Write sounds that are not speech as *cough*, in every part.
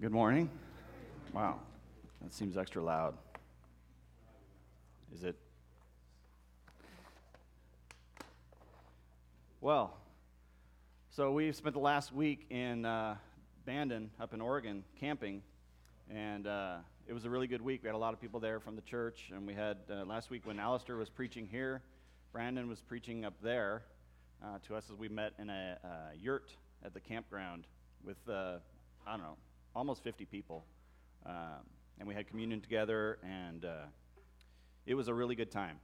Good morning. Wow, that seems extra loud. Is it? Well, so we've spent the last week in uh, Bandon, up in Oregon, camping, and uh, it was a really good week. We had a lot of people there from the church, and we had uh, last week when Alistair was preaching here, Brandon was preaching up there uh, to us as we met in a yurt at the campground with, uh, I don't know, almost 50 people. Um, and we had communion together, and uh, it was a really good time.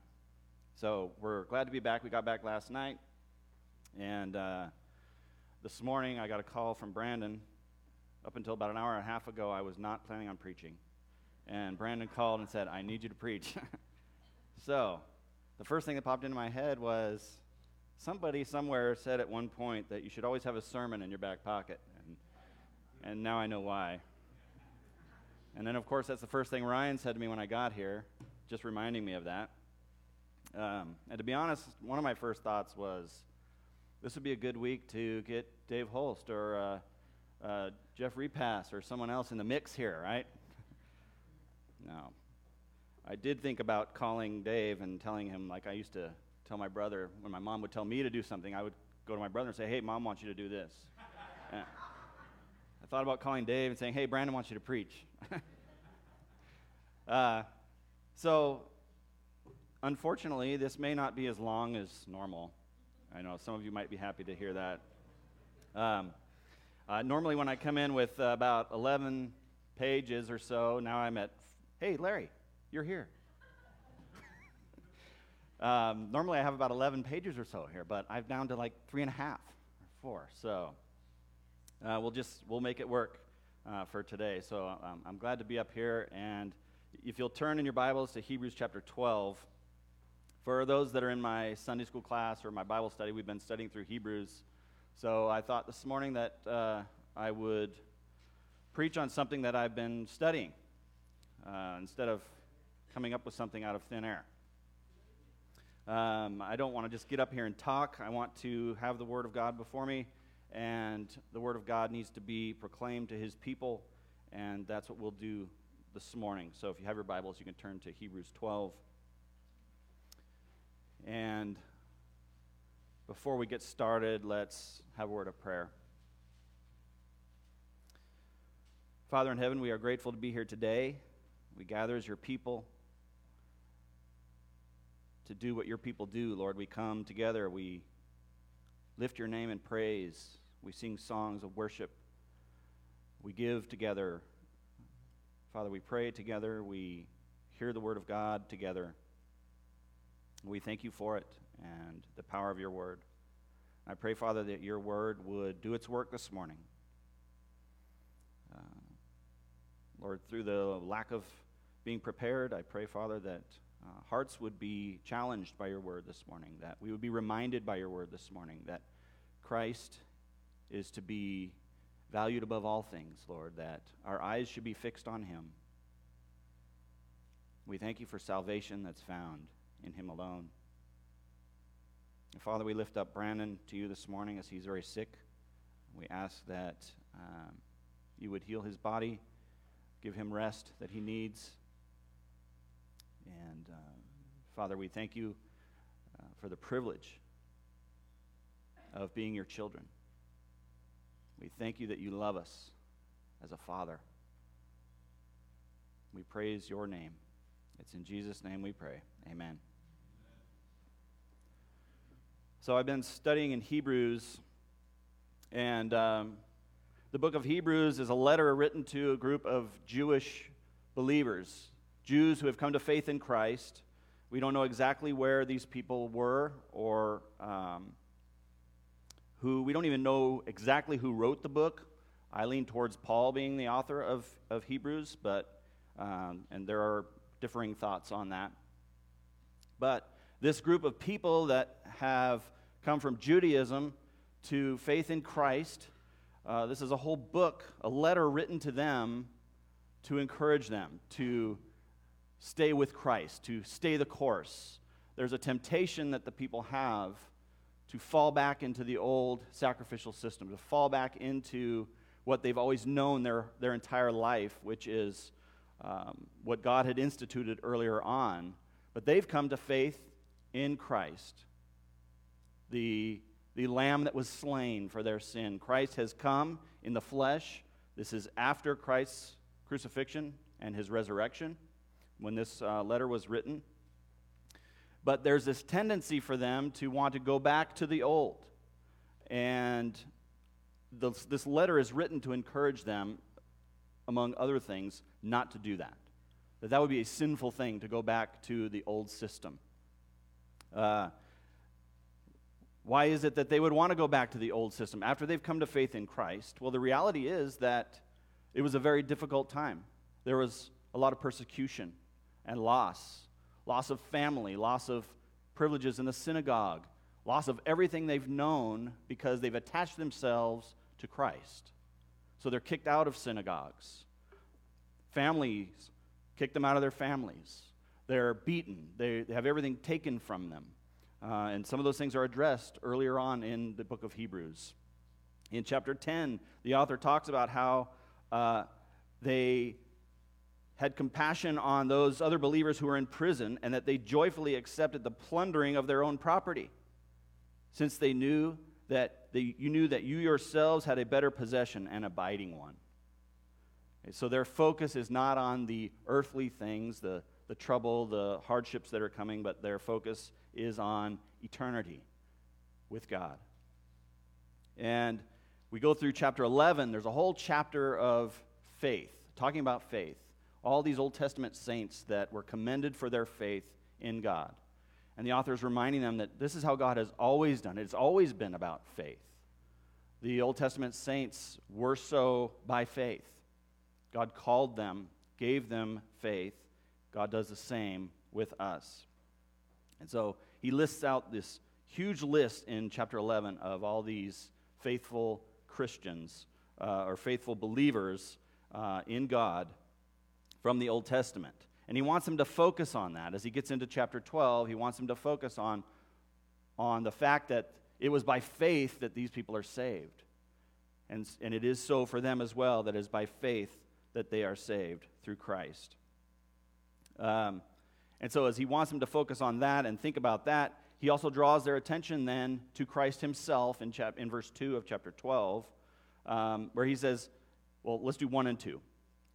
So we're glad to be back. We got back last night, and uh, this morning I got a call from Brandon. Up until about an hour and a half ago, I was not planning on preaching. And Brandon called and said, I need you to preach. *laughs* so the first thing that popped into my head was somebody somewhere said at one point that you should always have a sermon in your back pocket and now I know why. And then, of course, that's the first thing Ryan said to me when I got here, just reminding me of that. Um, and to be honest, one of my first thoughts was this would be a good week to get Dave Holst or uh, uh, Jeff Repass or someone else in the mix here, right? *laughs* no. I did think about calling Dave and telling him, like I used to tell my brother, when my mom would tell me to do something, I would go to my brother and say, hey, mom wants you to do this. *laughs* I thought about calling Dave and saying, hey, Brandon wants you to preach. *laughs* uh, so, unfortunately, this may not be as long as normal. I know some of you might be happy to hear that. Um, uh, normally, when I come in with uh, about 11 pages or so, now I'm at, hey, Larry, you're here. *laughs* um, normally, I have about 11 pages or so here, but I've down to like three and a half or four. So, uh, we'll just we'll make it work uh, for today. So um, I'm glad to be up here, and if you'll turn in your Bibles to Hebrews chapter 12. For those that are in my Sunday school class or my Bible study, we've been studying through Hebrews. So I thought this morning that uh, I would preach on something that I've been studying uh, instead of coming up with something out of thin air. Um, I don't want to just get up here and talk. I want to have the Word of God before me and the Word of God needs to be proclaimed to His people, and that's what we'll do this morning. So if you have your Bibles, you can turn to Hebrews 12. And before we get started, let's have a word of prayer. Father in heaven, we are grateful to be here today. We gather as your people to do what your people do, Lord. We come together, we lift your name in praise. We sing songs of worship. We give together. Father, we pray together. We hear the word of God together. We thank you for it and the power of your word. I pray, Father, that your word would do its work this morning. Uh, Lord, through the lack of being prepared, I pray, Father, that uh, hearts would be challenged by your word this morning, that we would be reminded by your word this morning that Christ is to be valued above all things, Lord, that our eyes should be fixed on him. We thank you for salvation that's found in him alone. And Father, we lift up Brandon to you this morning as he's very sick. We ask that um, you would heal his body, give him rest that he needs. And uh, Father, we thank you uh, for the privilege of being your children. We thank you that you love us as a father. We praise your name. It's in Jesus' name we pray. Amen. So I've been studying in Hebrews, and um, the book of Hebrews is a letter written to a group of Jewish believers, Jews who have come to faith in Christ. We don't know exactly where these people were or um, who we don't even know exactly who wrote the book. I lean towards Paul being the author of, of Hebrews, but um, and there are differing thoughts on that. But this group of people that have come from Judaism to faith in Christ, uh, this is a whole book, a letter written to them to encourage them to stay with Christ, to stay the course. There's a temptation that the people have to fall back into the old sacrificial system, to fall back into what they've always known their, their entire life, which is um, what God had instituted earlier on. But they've come to faith in Christ, the, the Lamb that was slain for their sin. Christ has come in the flesh. This is after Christ's crucifixion and his resurrection when this uh, letter was written. But there's this tendency for them to want to go back to the old. And the, this letter is written to encourage them, among other things, not to do that. That that would be a sinful thing to go back to the old system. Uh, why is it that they would want to go back to the old system after they've come to faith in Christ? Well, the reality is that it was a very difficult time. There was a lot of persecution and loss loss of family, loss of privileges in the synagogue, loss of everything they've known because they've attached themselves to Christ. So they're kicked out of synagogues. Families kick them out of their families. They're beaten. They, have everything taken from them. Uh, and some of those things are addressed earlier on in the book of Hebrews. In chapter 10, the author talks about how uh, they had compassion on those other believers who were in prison and that they joyfully accepted the plundering of their own property since they knew that they, you knew that you yourselves had a better possession and abiding one. Okay, so their focus is not on the earthly things the, the trouble the hardships that are coming but their focus is on eternity with god. And we go through chapter 11 there's a whole chapter of faith talking about faith all these Old Testament saints that were commended for their faith in God. And the author is reminding them that this is how God has always done it. It's always been about faith. The Old Testament saints were so by faith. God called them, gave them faith. God does the same with us. And so he lists out this huge list in chapter 11 of all these faithful Christians uh, or faithful believers uh, in God from the Old Testament. And he wants them to focus on that. As he gets into chapter 12, he wants them to focus on, on the fact that it was by faith that these people are saved. And, and it is so for them as well, that it is by faith that they are saved through Christ. Um, and so, as he wants them to focus on that and think about that, he also draws their attention then to Christ himself in, chap- in verse 2 of chapter 12, um, where he says, well, let's do 1 and 2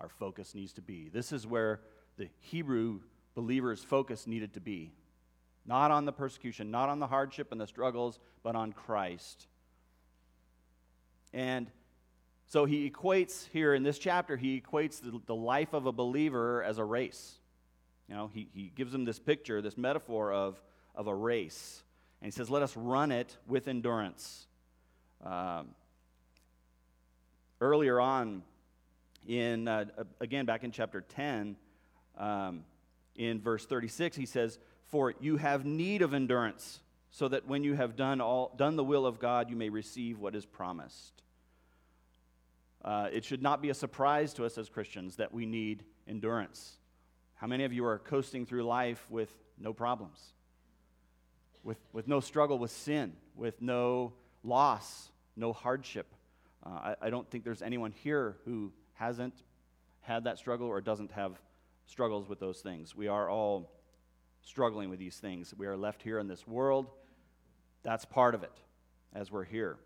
our focus needs to be. This is where the Hebrew believers' focus needed to be. Not on the persecution, not on the hardship and the struggles, but on Christ. And so he equates here in this chapter, he equates the, the life of a believer as a race. You know, he, he gives them this picture, this metaphor of, of a race. And he says, let us run it with endurance. Um, earlier on, in, uh, again, back in chapter 10, um, in verse 36, he says, For you have need of endurance, so that when you have done, all, done the will of God, you may receive what is promised. Uh, it should not be a surprise to us as Christians that we need endurance. How many of you are coasting through life with no problems? With, with no struggle with sin, with no loss, no hardship? Uh, I, I don't think there's anyone here who hasn't had that struggle or doesn't have struggles with those things. We are all struggling with these things. We are left here in this world. That's part of it as we're here.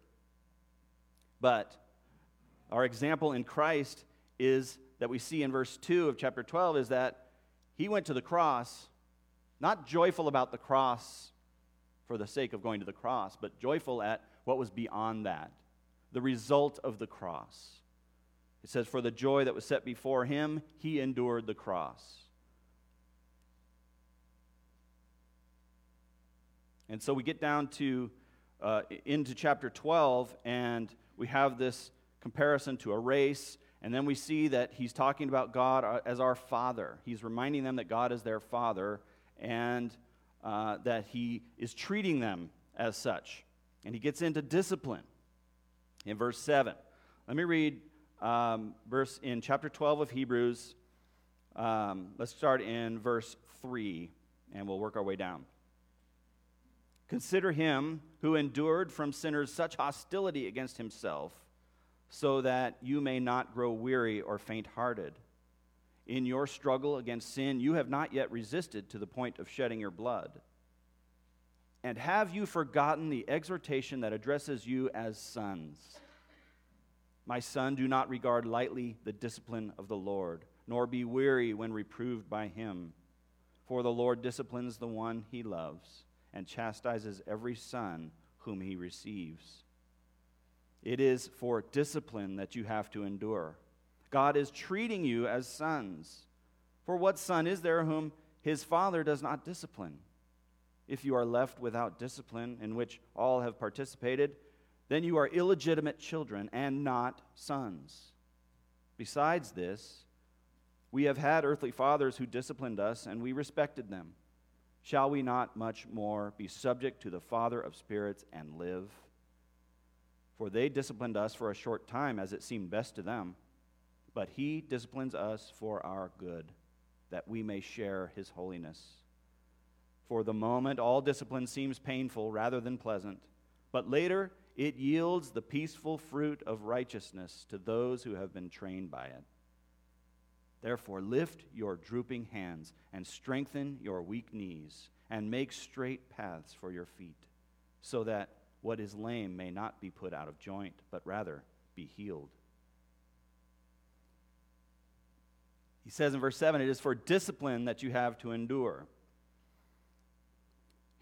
But our example in Christ is that we see in verse 2 of chapter 12 is that he went to the cross, not joyful about the cross for the sake of going to the cross, but joyful at what was beyond that, the result of the cross. It says, For the joy that was set before him, he endured the cross. And so we get down to uh, into chapter 12, and we have this comparison to a race, And then we see that he's talking about God uh, as our Father. He's reminding them that God is their Father and uh, that he is treating them as such. And he gets into discipline in verse 7. Let me read um, verse in chapter 12 of Hebrews. Um, let's start in verse 3, and we'll work our way down. Consider him who endured from sinners such hostility against himself, so that you may not grow weary or faint hearted. In your struggle against sin, you have not yet resisted to the point of shedding your blood. And have you forgotten the exhortation that addresses you as sons? My son, do not regard lightly the discipline of the Lord, nor be weary when reproved by him. For the Lord disciplines the one he loves and chastises every son whom he receives. It is for discipline that you have to endure. God is treating you as sons. For what son is there whom his father does not discipline? If you are left without discipline, in which all have participated, then you are illegitimate children and not sons. Besides this, we have had earthly fathers who disciplined us, and we respected them. Shall we not much more be subject to the Father of spirits and live? For they disciplined us for a short time as it seemed best to them, but he disciplines us for our good, that we may share his holiness. For the moment, all discipline seems painful rather than pleasant, but later, it yields the peaceful fruit of righteousness to those who have been trained by it. Therefore, lift your drooping hands and strengthen your weak knees, and make straight paths for your feet, so that what is lame may not be put out of joint, but rather be healed. He says in verse 7 it is for discipline that you have to endure.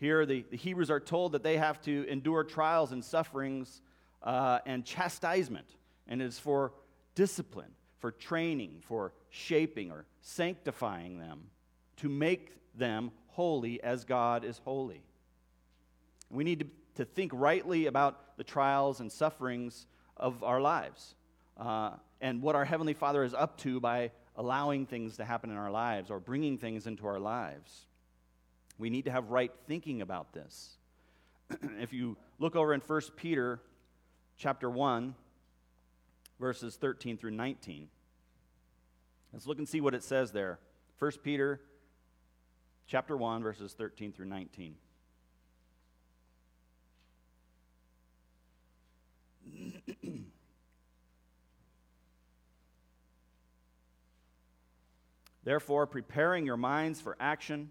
Here, the, the Hebrews are told that they have to endure trials and sufferings uh, and chastisement, and it is for discipline, for training, for shaping or sanctifying them to make them holy as God is holy. We need to, to think rightly about the trials and sufferings of our lives uh, and what our Heavenly Father is up to by allowing things to happen in our lives or bringing things into our lives. We need to have right thinking about this. *clears throat* if you look over in 1 Peter chapter 1, verses 13 through 19, let's look and see what it says there. 1 Peter chapter 1, verses 13 through 19. *clears throat* Therefore, preparing your minds for action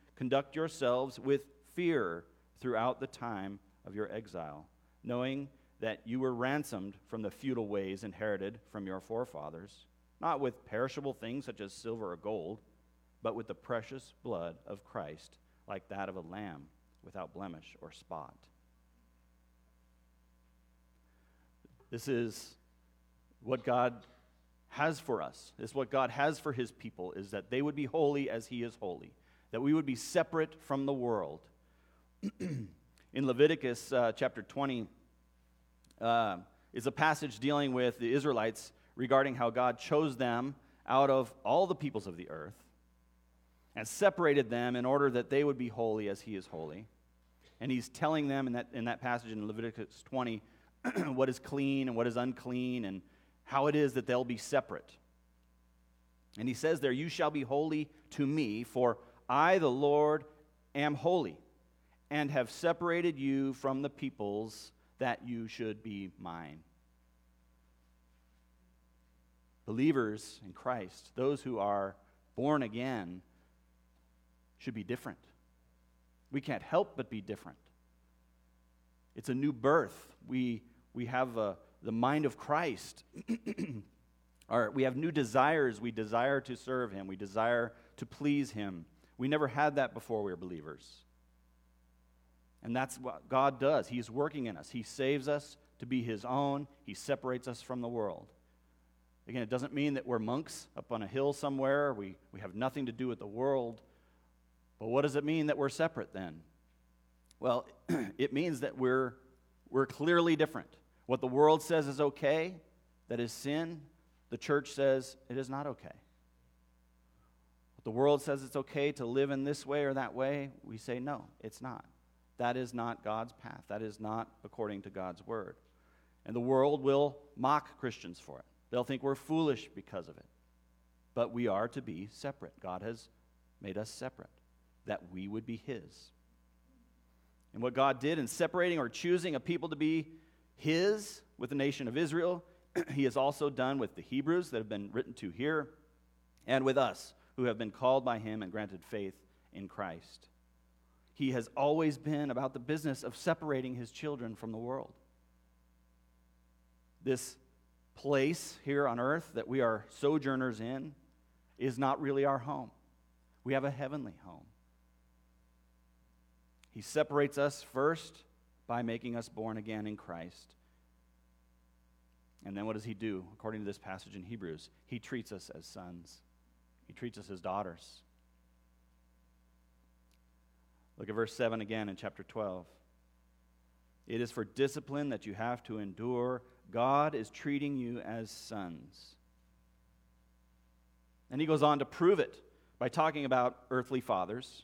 Conduct yourselves with fear throughout the time of your exile, knowing that you were ransomed from the futile ways inherited from your forefathers, not with perishable things such as silver or gold, but with the precious blood of Christ, like that of a lamb without blemish or spot. This is what God has for us. This is what God has for his people is that they would be holy as he is holy that we would be separate from the world. *clears throat* in Leviticus uh, chapter 20 uh, is a passage dealing with the Israelites regarding how God chose them out of all the peoples of the earth and separated them in order that they would be holy as he is holy. And he's telling them in that, in that passage in Leviticus 20 *clears throat* what is clean and what is unclean and how it is that they'll be separate. And he says there, You shall be holy to me, for I, the Lord, am holy, and have separated you from the peoples that you should be mine. Believers in Christ, those who are born again, should be different. We can't help but be different. It's a new birth. We, we have a, the mind of Christ. *clears throat* Our, we have new desires. We desire to serve Him, we desire to please Him. We never had that before we were believers. And that's what God does. He's working in us. He saves us to be His own, He separates us from the world. Again, it doesn't mean that we're monks up on a hill somewhere. We, we have nothing to do with the world. But what does it mean that we're separate then? Well, *clears throat* it means that we're, we're clearly different. What the world says is okay, that is sin, the church says it is not okay. The world says it's okay to live in this way or that way, we say no, it's not. That is not God's path. That is not according to God's word. And the world will mock Christians for it. They'll think we're foolish because of it. But we are to be separate. God has made us separate, that we would be His. And what God did in separating or choosing a people to be His with the nation of Israel, *clears throat* He has also done with the Hebrews that have been written to here, and with us who have been called by Him and granted faith in Christ. He has always been about the business of separating His children from the world. This place here on earth that we are sojourners in is not really our home. We have a heavenly home. He separates us first by making us born again in Christ. And then what does he do? According to this passage in Hebrews, he treats us as sons, he treats us as daughters. Look at verse 7 again in chapter 12. It is for discipline that you have to endure God is treating you as sons. And he goes on to prove it by talking about earthly fathers.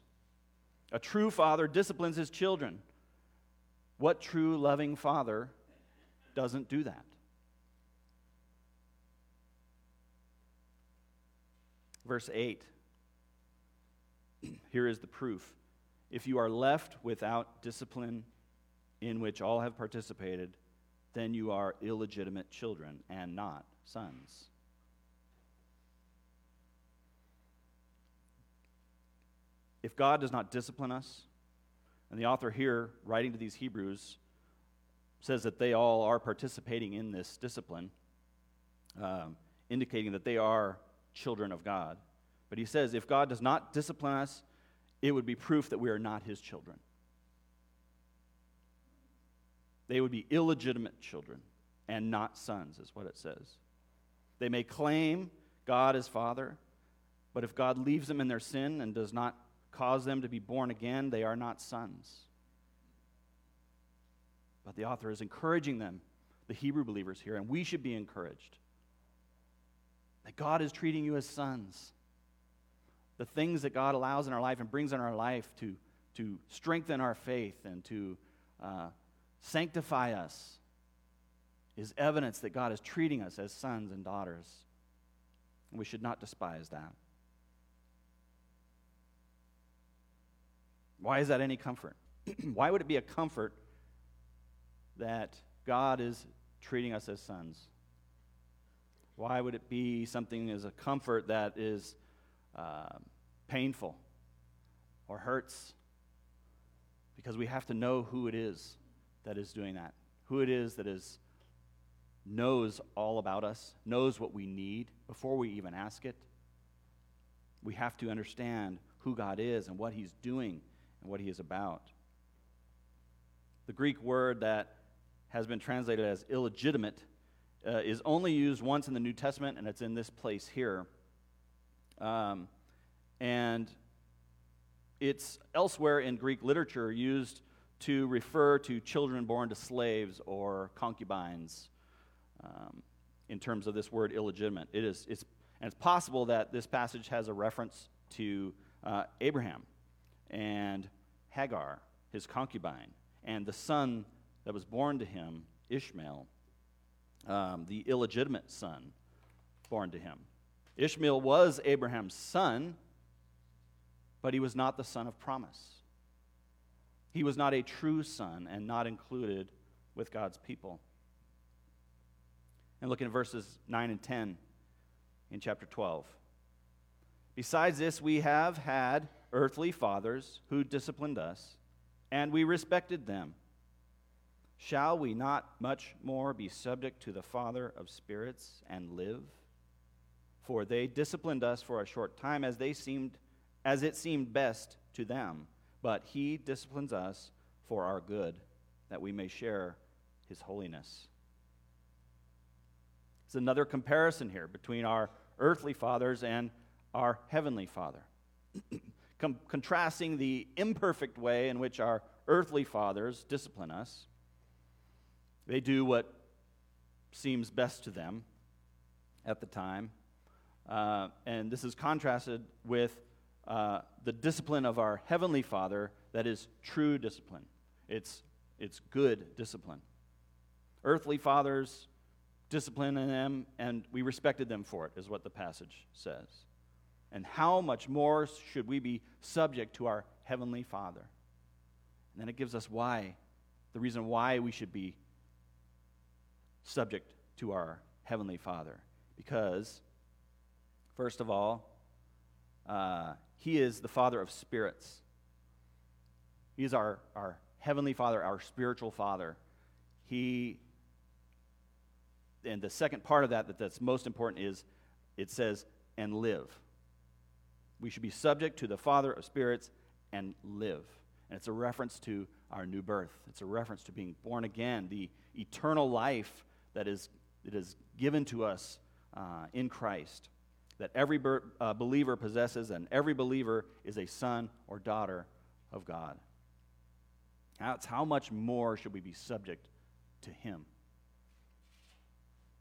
A true father disciplines his children. What true loving father doesn't do that? Verse 8. Here is the proof. If you are left without discipline in which all have participated, then you are illegitimate children and not sons. If God does not discipline us, and the author here, writing to these Hebrews, says that they all are participating in this discipline, um, indicating that they are children of God. But he says if God does not discipline us, it would be proof that we are not his children. They would be illegitimate children and not sons, is what it says. They may claim God as Father, but if God leaves them in their sin and does not cause them to be born again, they are not sons. But the author is encouraging them, the Hebrew believers here, and we should be encouraged that God is treating you as sons. The things that God allows in our life and brings in our life to, to strengthen our faith and to uh, sanctify us is evidence that God is treating us as sons and daughters. And we should not despise that. Why is that any comfort? *clears throat* Why would it be a comfort that God is treating us as sons? Why would it be something as a comfort that is uh, painful or hurts? Because we have to know who it is that is doing that, who it is that is knows all about us, knows what we need before we even ask it. We have to understand who God is and what He's doing and what He is about. The Greek word that has been translated as illegitimate uh, is only used once in the New Testament, and it's in this place here. Um, and it's elsewhere in Greek literature used to refer to children born to slaves or concubines um, in terms of this word illegitimate. It is, it's, and it's possible that this passage has a reference to uh, Abraham and Hagar, his concubine, and the son that was born to him, Ishmael, um, the illegitimate son born to him. Ishmael was Abraham's son, but he was not the son of promise. He was not a true son and not included with God's people. And look at verses 9 and 10 in chapter 12. Besides this, we have had earthly fathers who disciplined us, and we respected them. Shall we not much more be subject to the Father of spirits and live? For they disciplined us for a short time as they seemed as it seemed best to them, but he disciplines us for our good, that we may share his holiness. It's another comparison here between our earthly fathers and our heavenly Father. *clears throat* Com- contrasting the imperfect way in which our earthly fathers discipline us. They do what seems best to them at the time. Uh, and this is contrasted with uh, the discipline of our Heavenly Father that is true discipline. It's, it's good discipline. Earthly fathers discipline them, and we respected them for it, is what the passage says. And how much more should we be subject to our Heavenly Father? And then it gives us why, the reason why we should be subject to our Heavenly Father. Because, first of all, uh, He is the Father of spirits. He is our, our Heavenly Father, our spiritual Father. He, and the second part of that, that that's most important is it says, and live. We should be subject to the Father of spirits and live. And it's a reference to our new birth. It's a reference to being born again, the eternal life that is, that is given to us uh, in Christ, that every ber- uh, believer possesses, and every believer is a son or daughter of God. That's how much more should we be subject to Him?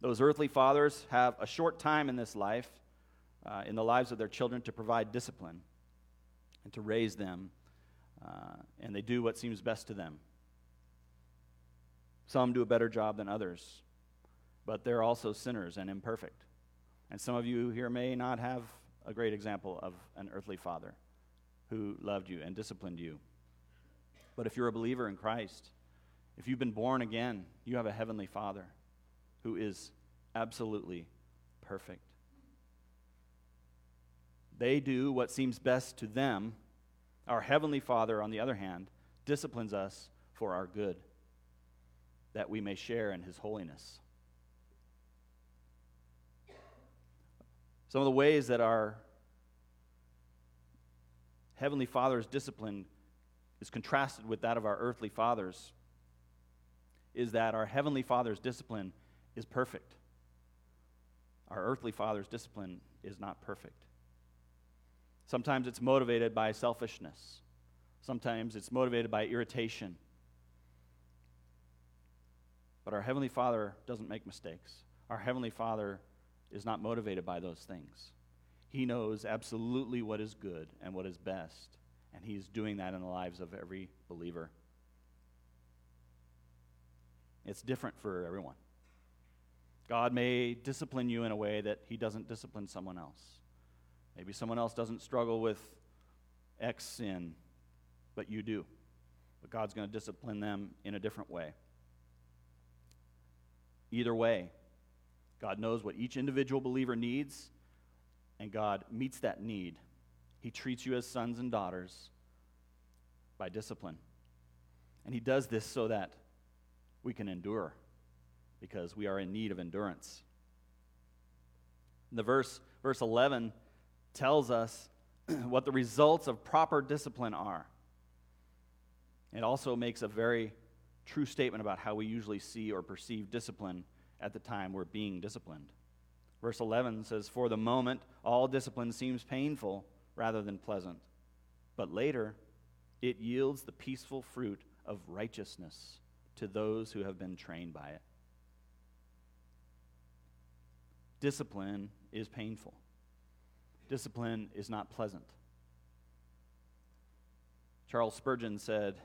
Those earthly fathers have a short time in this life, uh, in the lives of their children, to provide discipline and to raise them, uh, and they do what seems best to them. Some do a better job than others, but they're also sinners and imperfect. And some of you here may not have a great example of an earthly father who loved you and disciplined you. But if you're a believer in Christ, if you've been born again, you have a heavenly Father who is absolutely perfect. They do what seems best to them. Our heavenly Father, on the other hand, disciplines us for our good, that we may share in his holiness. Some of the ways that our Heavenly Father's discipline is contrasted with that of our earthly fathers is that our Heavenly Father's discipline is perfect. Our earthly Father's discipline is not perfect. Sometimes it's motivated by selfishness, sometimes it's motivated by irritation. But our Heavenly Father doesn't make mistakes. Our Heavenly Father is not motivated by those things. He knows absolutely what is good and what is best, and He's doing that in the lives of every believer. It's different for everyone. God may discipline you in a way that He doesn't discipline someone else. Maybe someone else doesn't struggle with X sin, but you do. But God's going to discipline them in a different way. Either way, God knows what each individual believer needs, and God meets that need. He treats you as sons and daughters by discipline. And He does this so that we can endure, because we are in need of endurance. The verse, verse 11 tells us *clears throat* what the results of proper discipline are. It also makes a very true statement about how we usually see or perceive discipline at the time we're being disciplined. Verse 11 says, For the moment, all discipline seems painful rather than pleasant, but later it yields the peaceful fruit of righteousness to those who have been trained by it. Discipline is painful, discipline is not pleasant. Charles Spurgeon said,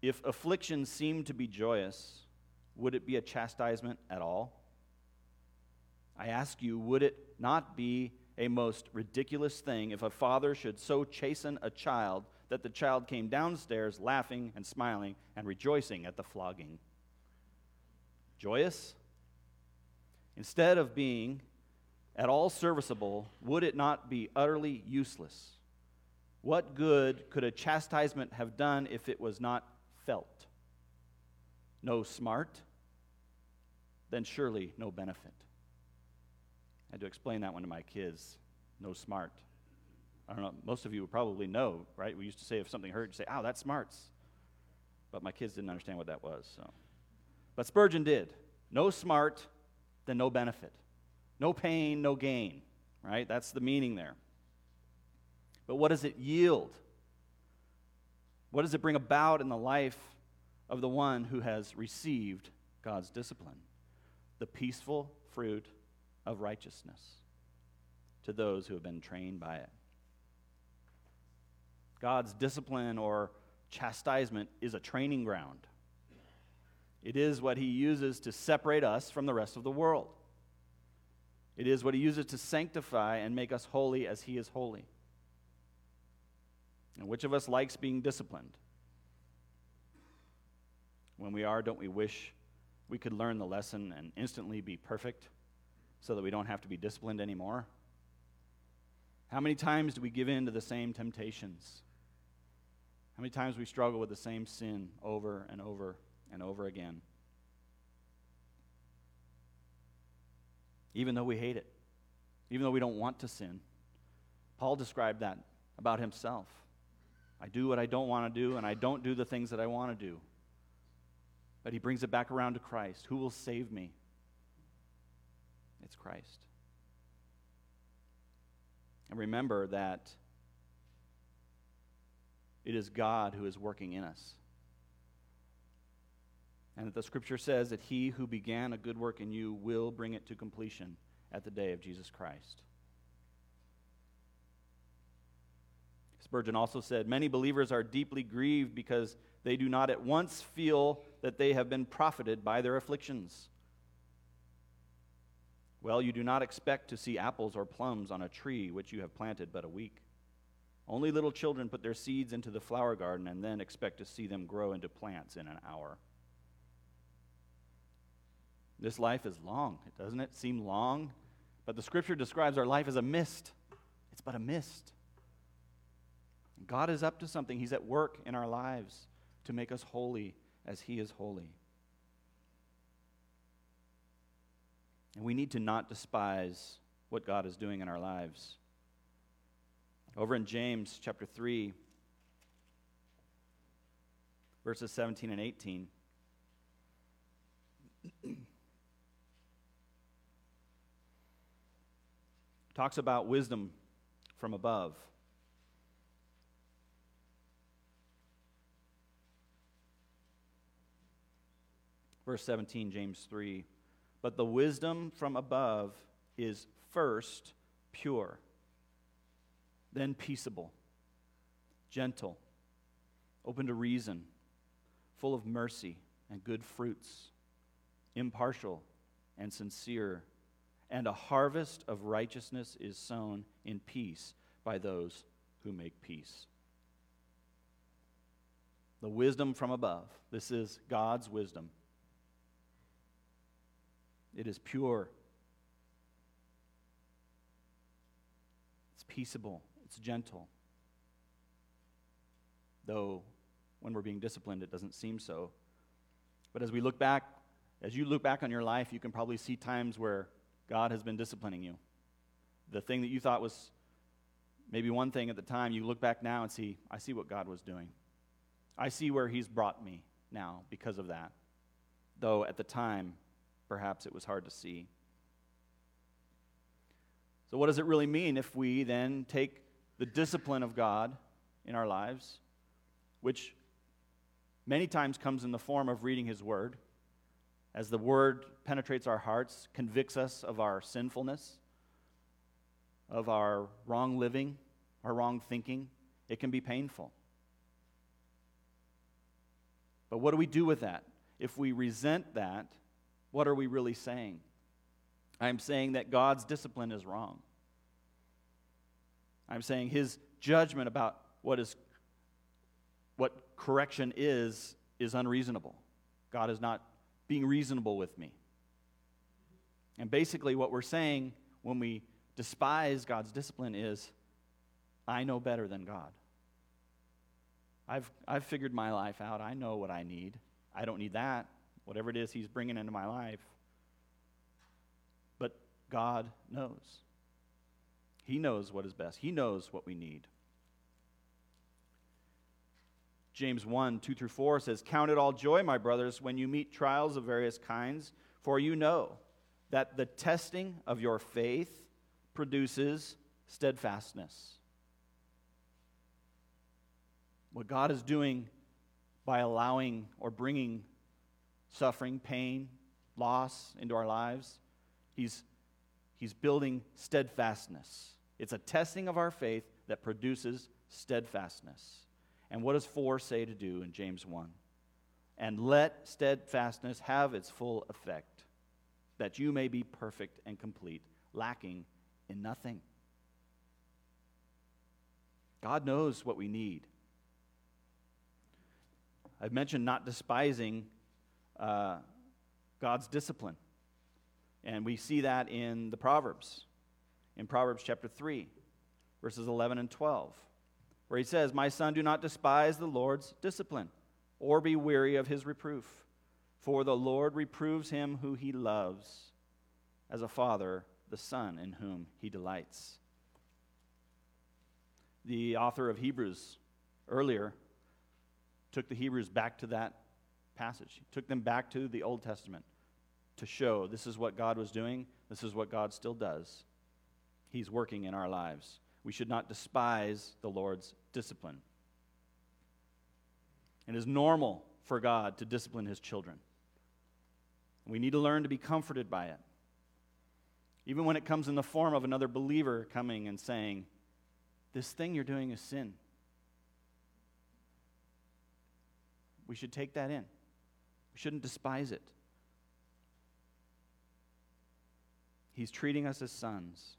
If affliction seemed to be joyous, would it be a chastisement at all? I ask you, would it not be a most ridiculous thing if a father should so chasten a child that the child came downstairs laughing and smiling and rejoicing at the flogging? Joyous? Instead of being at all serviceable, would it not be utterly useless? What good could a chastisement have done if it was not felt? No smart, then surely no benefit. I had to explain that one to my kids. No smart. I don't know, most of you probably know, right? We used to say if something hurt, you say, oh, that smarts. But my kids didn't understand what that was. So. But Spurgeon did. No smart, then no benefit. No pain, no gain, right? That's the meaning there. But what does it yield? What does it bring about in the life of the one who has received God's discipline? The peaceful fruit of righteousness to those who have been trained by it. God's discipline or chastisement is a training ground. It is what he uses to separate us from the rest of the world. It is what he uses to sanctify and make us holy as he is holy. And which of us likes being disciplined? When we are, don't we wish we could learn the lesson and instantly be perfect so that we don't have to be disciplined anymore? How many times do we give in to the same temptations? How many times we struggle with the same sin over and over and over again? Even though we hate it, even though we don't want to sin. Paul described that about himself. I do what I don't want to do, and I don't do the things that I want to do. But he brings it back around to Christ. Who will save me? It's Christ. And remember that it is God who is working in us. And that the scripture says that he who began a good work in you will bring it to completion at the day of Jesus Christ. Spurgeon also said Many believers are deeply grieved because they do not at once feel that they have been profited by their afflictions. Well, you do not expect to see apples or plums on a tree which you have planted but a week. Only little children put their seeds into the flower garden and then expect to see them grow into plants in an hour. This life is long, doesn't it seem long? But the scripture describes our life as a mist. It's but a mist. God is up to something. He's at work in our lives to make us holy as He is holy. And we need to not despise what God is doing in our lives. Over in James chapter 3, verses 17 and 18. *clears throat* talks about wisdom from above. Verse 17, James 3. But the wisdom from above is first pure then peaceable, gentle, open to reason, full of mercy and good fruits, impartial and sincere, and a harvest of righteousness is sown in peace by those who make peace. The wisdom from above. This is God's wisdom. It is pure. It's peaceable. It's gentle. Though when we're being disciplined, it doesn't seem so. But as we look back, as you look back on your life, you can probably see times where God has been disciplining you. The thing that you thought was maybe one thing at the time, you look back now and see, I see what God was doing. I see where He's brought me now because of that. Though at the time, perhaps it was hard to see. So, what does it really mean if we then take the discipline of God in our lives, which many times comes in the form of reading His Word. As the Word penetrates our hearts, convicts us of our sinfulness, of our wrong living, our wrong thinking, it can be painful. But what do we do with that? If we resent that, what are we really saying? I'm saying that God's discipline is wrong. I'm saying his judgment about what is what correction is is unreasonable. God is not being reasonable with me. And basically what we're saying when we despise God's discipline is I know better than God. I've, I've figured my life out. I know what I need. I don't need that, whatever it is He's bringing into my life. But God knows. He knows what is best, He knows what we need. James 1 2 through 4 says, Count it all joy, my brothers, when you meet trials of various kinds, for you know that the testing of your faith produces steadfastness. What God is doing by allowing or bringing suffering, pain, loss into our lives, He's, he's building steadfastness. It's a testing of our faith that produces steadfastness. And what does 4 say to do in James 1? And let steadfastness have its full effect, that you may be perfect and complete, lacking in nothing. God knows what we need. I've mentioned not despising uh, God's discipline. And we see that in the Proverbs, in Proverbs chapter 3, verses 11 and 12 where he says, My son, do not despise the Lord's discipline, or be weary of his reproof. For the Lord reproves him who he loves, as a father the son in whom he delights. The author of Hebrews earlier took the Hebrews back to that passage, he took them back to the Old Testament to show this is what God was doing, this is what God still does. He's working in our lives. We should not despise the Lord's discipline. It is normal for God to discipline his children. We need to learn to be comforted by it. Even when it comes in the form of another believer coming and saying, This thing you're doing is sin. We should take that in. We shouldn't despise it. He's treating us as sons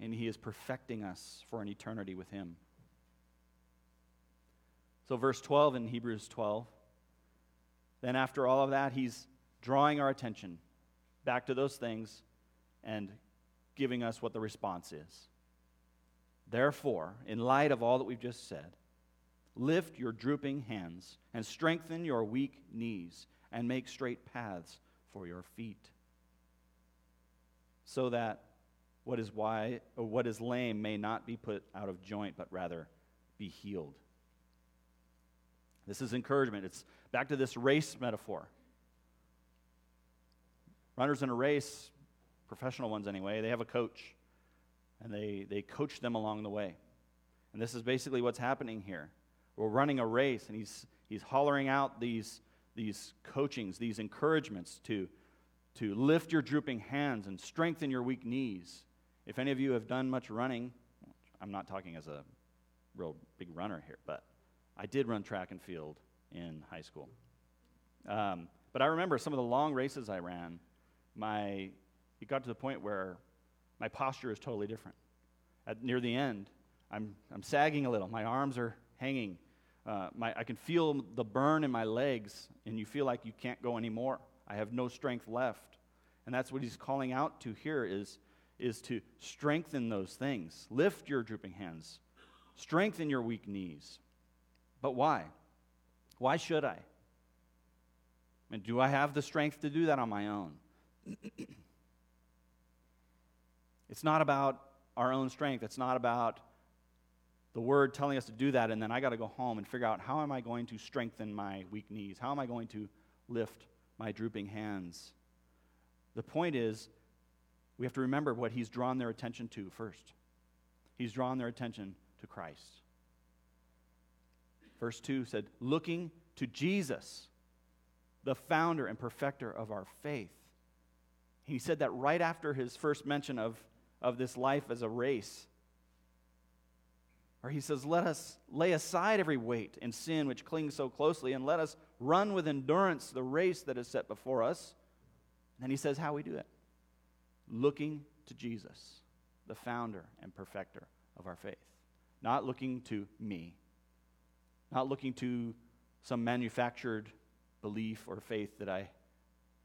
and He is perfecting us for an eternity with Him. So, verse 12 in Hebrews 12, then after all of that, He's drawing our attention back to those things and giving us what the response is. Therefore, in light of all that we've just said, lift your drooping hands and strengthen your weak knees and make straight paths for your feet, so that what is why or what is lame may not be put out of joint, but rather be healed. This is encouragement. It's back to this race metaphor. Runners in a race, professional ones anyway, they have a coach, and they, they coach them along the way. And this is basically what's happening here. We're running a race, and he's, he's hollering out these, these coachings, these encouragements to, to lift your drooping hands and strengthen your weak knees if any of you have done much running, I'm not talking as a real big runner here, but I did run track and field in high school. Um, but I remember some of the long races I ran, my, it got to the point where my posture is totally different. At, near the end, I'm, I'm sagging a little. My arms are hanging. Uh, my, I can feel the burn in my legs, and you feel like you can't go anymore. I have no strength left. And that's what he's calling out to here is is to strengthen those things. Lift your drooping hands, strengthen your weak knees. But why? Why should I? And do I have the strength to do that on my own? *clears throat* it's not about our own strength. It's not about the word telling us to do that, and then I got to go home and figure out how am I going to strengthen my weak knees? How am I going to lift my drooping hands? The point is, we have to remember what he's drawn their attention to first. He's drawn their attention to Christ. Verse 2 said, looking to Jesus, the founder and perfecter of our faith. He said that right after his first mention of, of this life as a race. Or he says, Let us lay aside every weight and sin which clings so closely, and let us run with endurance the race that is set before us. And then he says how we do it looking to Jesus, the founder and perfecter of our faith. Not looking to me, not looking to some manufactured belief or faith that I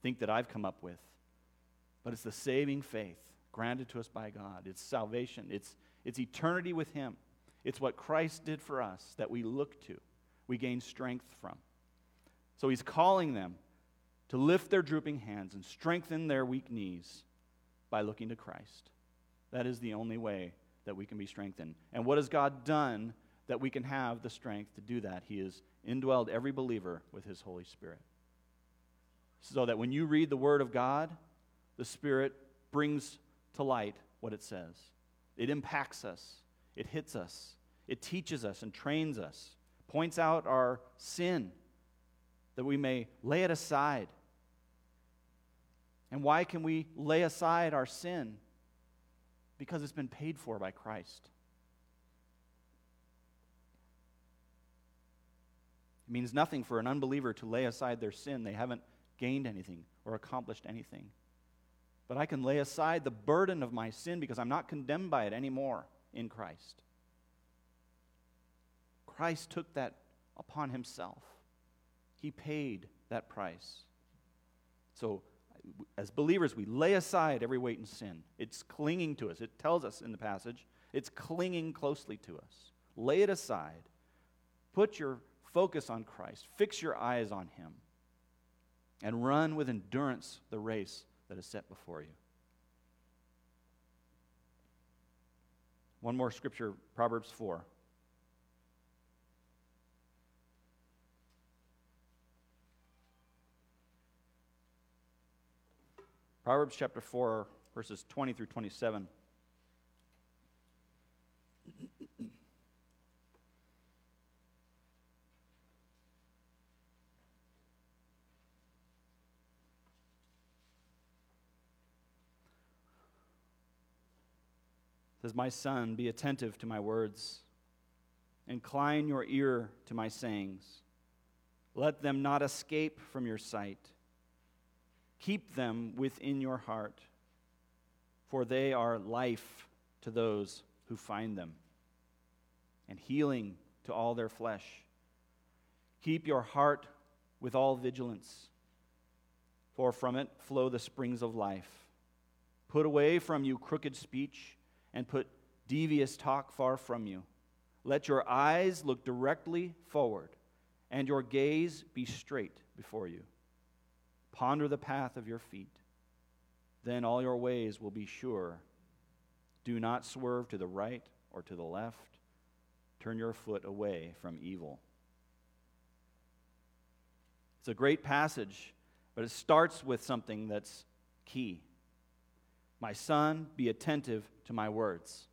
think that I've come up with, but it's the saving faith granted to us by God. It's salvation, it's, it's eternity with Him. It's what Christ did for us that we look to, we gain strength from. So He's calling them to lift their drooping hands and strengthen their weak knees by looking to Christ. That is the only way that we can be strengthened. And what has God done that we can have the strength to do that? He has indwelled every believer with His Holy Spirit. So that when you read the Word of God, the Spirit brings to light what it says. It impacts us, it hits us, it teaches us and trains us, points out our sin that we may lay it aside. And why can we lay aside our sin? Because it's been paid for by Christ. It means nothing for an unbeliever to lay aside their sin. They haven't gained anything or accomplished anything. But I can lay aside the burden of my sin because I'm not condemned by it anymore in Christ. Christ took that upon himself, he paid that price. So, as believers, we lay aside every weight and sin. It's clinging to us. It tells us in the passage, it's clinging closely to us. Lay it aside. Put your focus on Christ. Fix your eyes on Him and run with endurance the race that is set before you. One more scripture, Proverbs 4. Proverbs chapter 4, verses 20 through 27. Says, My son, be attentive to my words. Incline your ear to my sayings. Let them not escape from your sight. Keep them within your heart, for they are life to those who find them, and healing to all their flesh. Keep your heart with all vigilance, for from it flow the springs of life. Put away from you crooked speech and put devious talk far from you. Let your eyes look directly forward, and your gaze be straight before you. Ponder the path of your feet. Then all your ways will be sure. Do not swerve to the right or to the left. Turn your foot away from evil. It's a great passage, but it starts with something that's key. My son, be attentive to my words.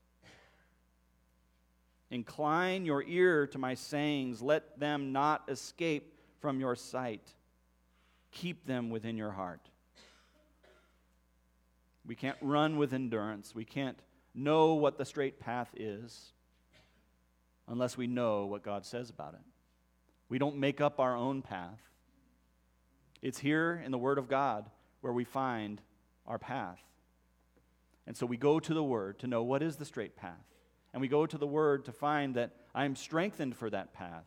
Incline your ear to my sayings. Let them not escape from your sight. Keep them within your heart. We can't run with endurance. We can't know what the straight path is unless we know what God says about it. We don't make up our own path. It's here in the Word of God where we find our path. And so we go to the Word to know what is the straight path. And we go to the Word to find that I am strengthened for that path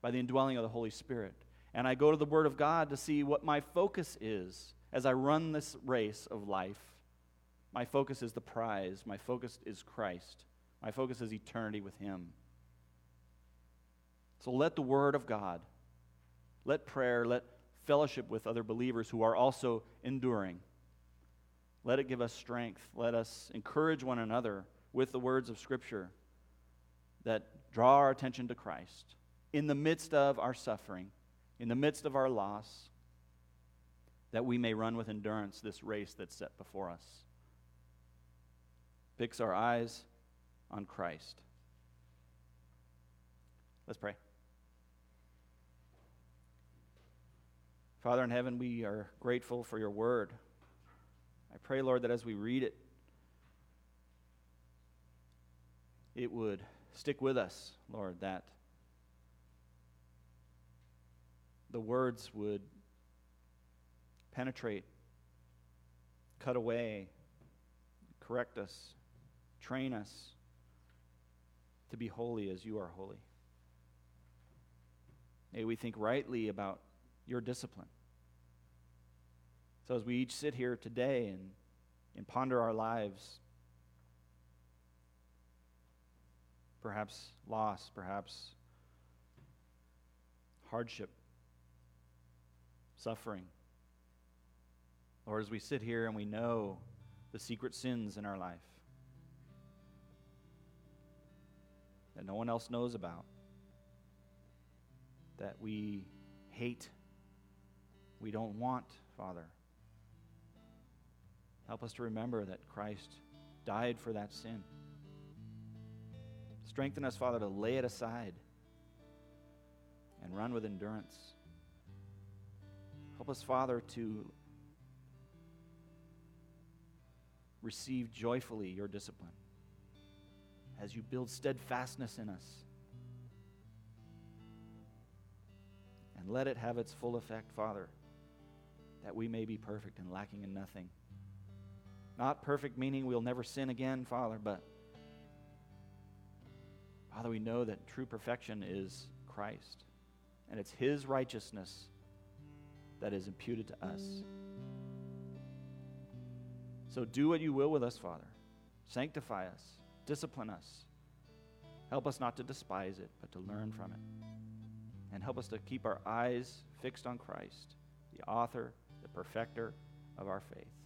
by the indwelling of the Holy Spirit. And I go to the Word of God to see what my focus is as I run this race of life. My focus is the prize, my focus is Christ, my focus is eternity with Him. So let the Word of God, let prayer, let fellowship with other believers who are also enduring let it give us strength. Let us encourage one another with the words of Scripture that draw our attention to Christ in the midst of our suffering, in the midst of our loss, that we may run with endurance this race that's set before us. Fix our eyes on Christ. Let's pray. Father in heaven, we are grateful for your word. I pray, Lord, that as we read it, it would stick with us, Lord, that the words would penetrate, cut away, correct us, train us to be holy as you are holy. May we think rightly about your discipline. So as we each sit here today and, and ponder our lives, perhaps loss, perhaps hardship, suffering, or as we sit here and we know the secret sins in our life that no one else knows about, that we hate, we don't want, Father. Help us to remember that Christ died for that sin. Strengthen us, Father, to lay it aside and run with endurance. Help us, Father, to receive joyfully your discipline as you build steadfastness in us. And let it have its full effect, Father, that we may be perfect and lacking in nothing. Not perfect meaning we'll never sin again, Father, but Father, we know that true perfection is Christ, and it's His righteousness that is imputed to us. So do what you will with us, Father. Sanctify us, discipline us. Help us not to despise it, but to learn from it. And help us to keep our eyes fixed on Christ, the author, the perfecter of our faith.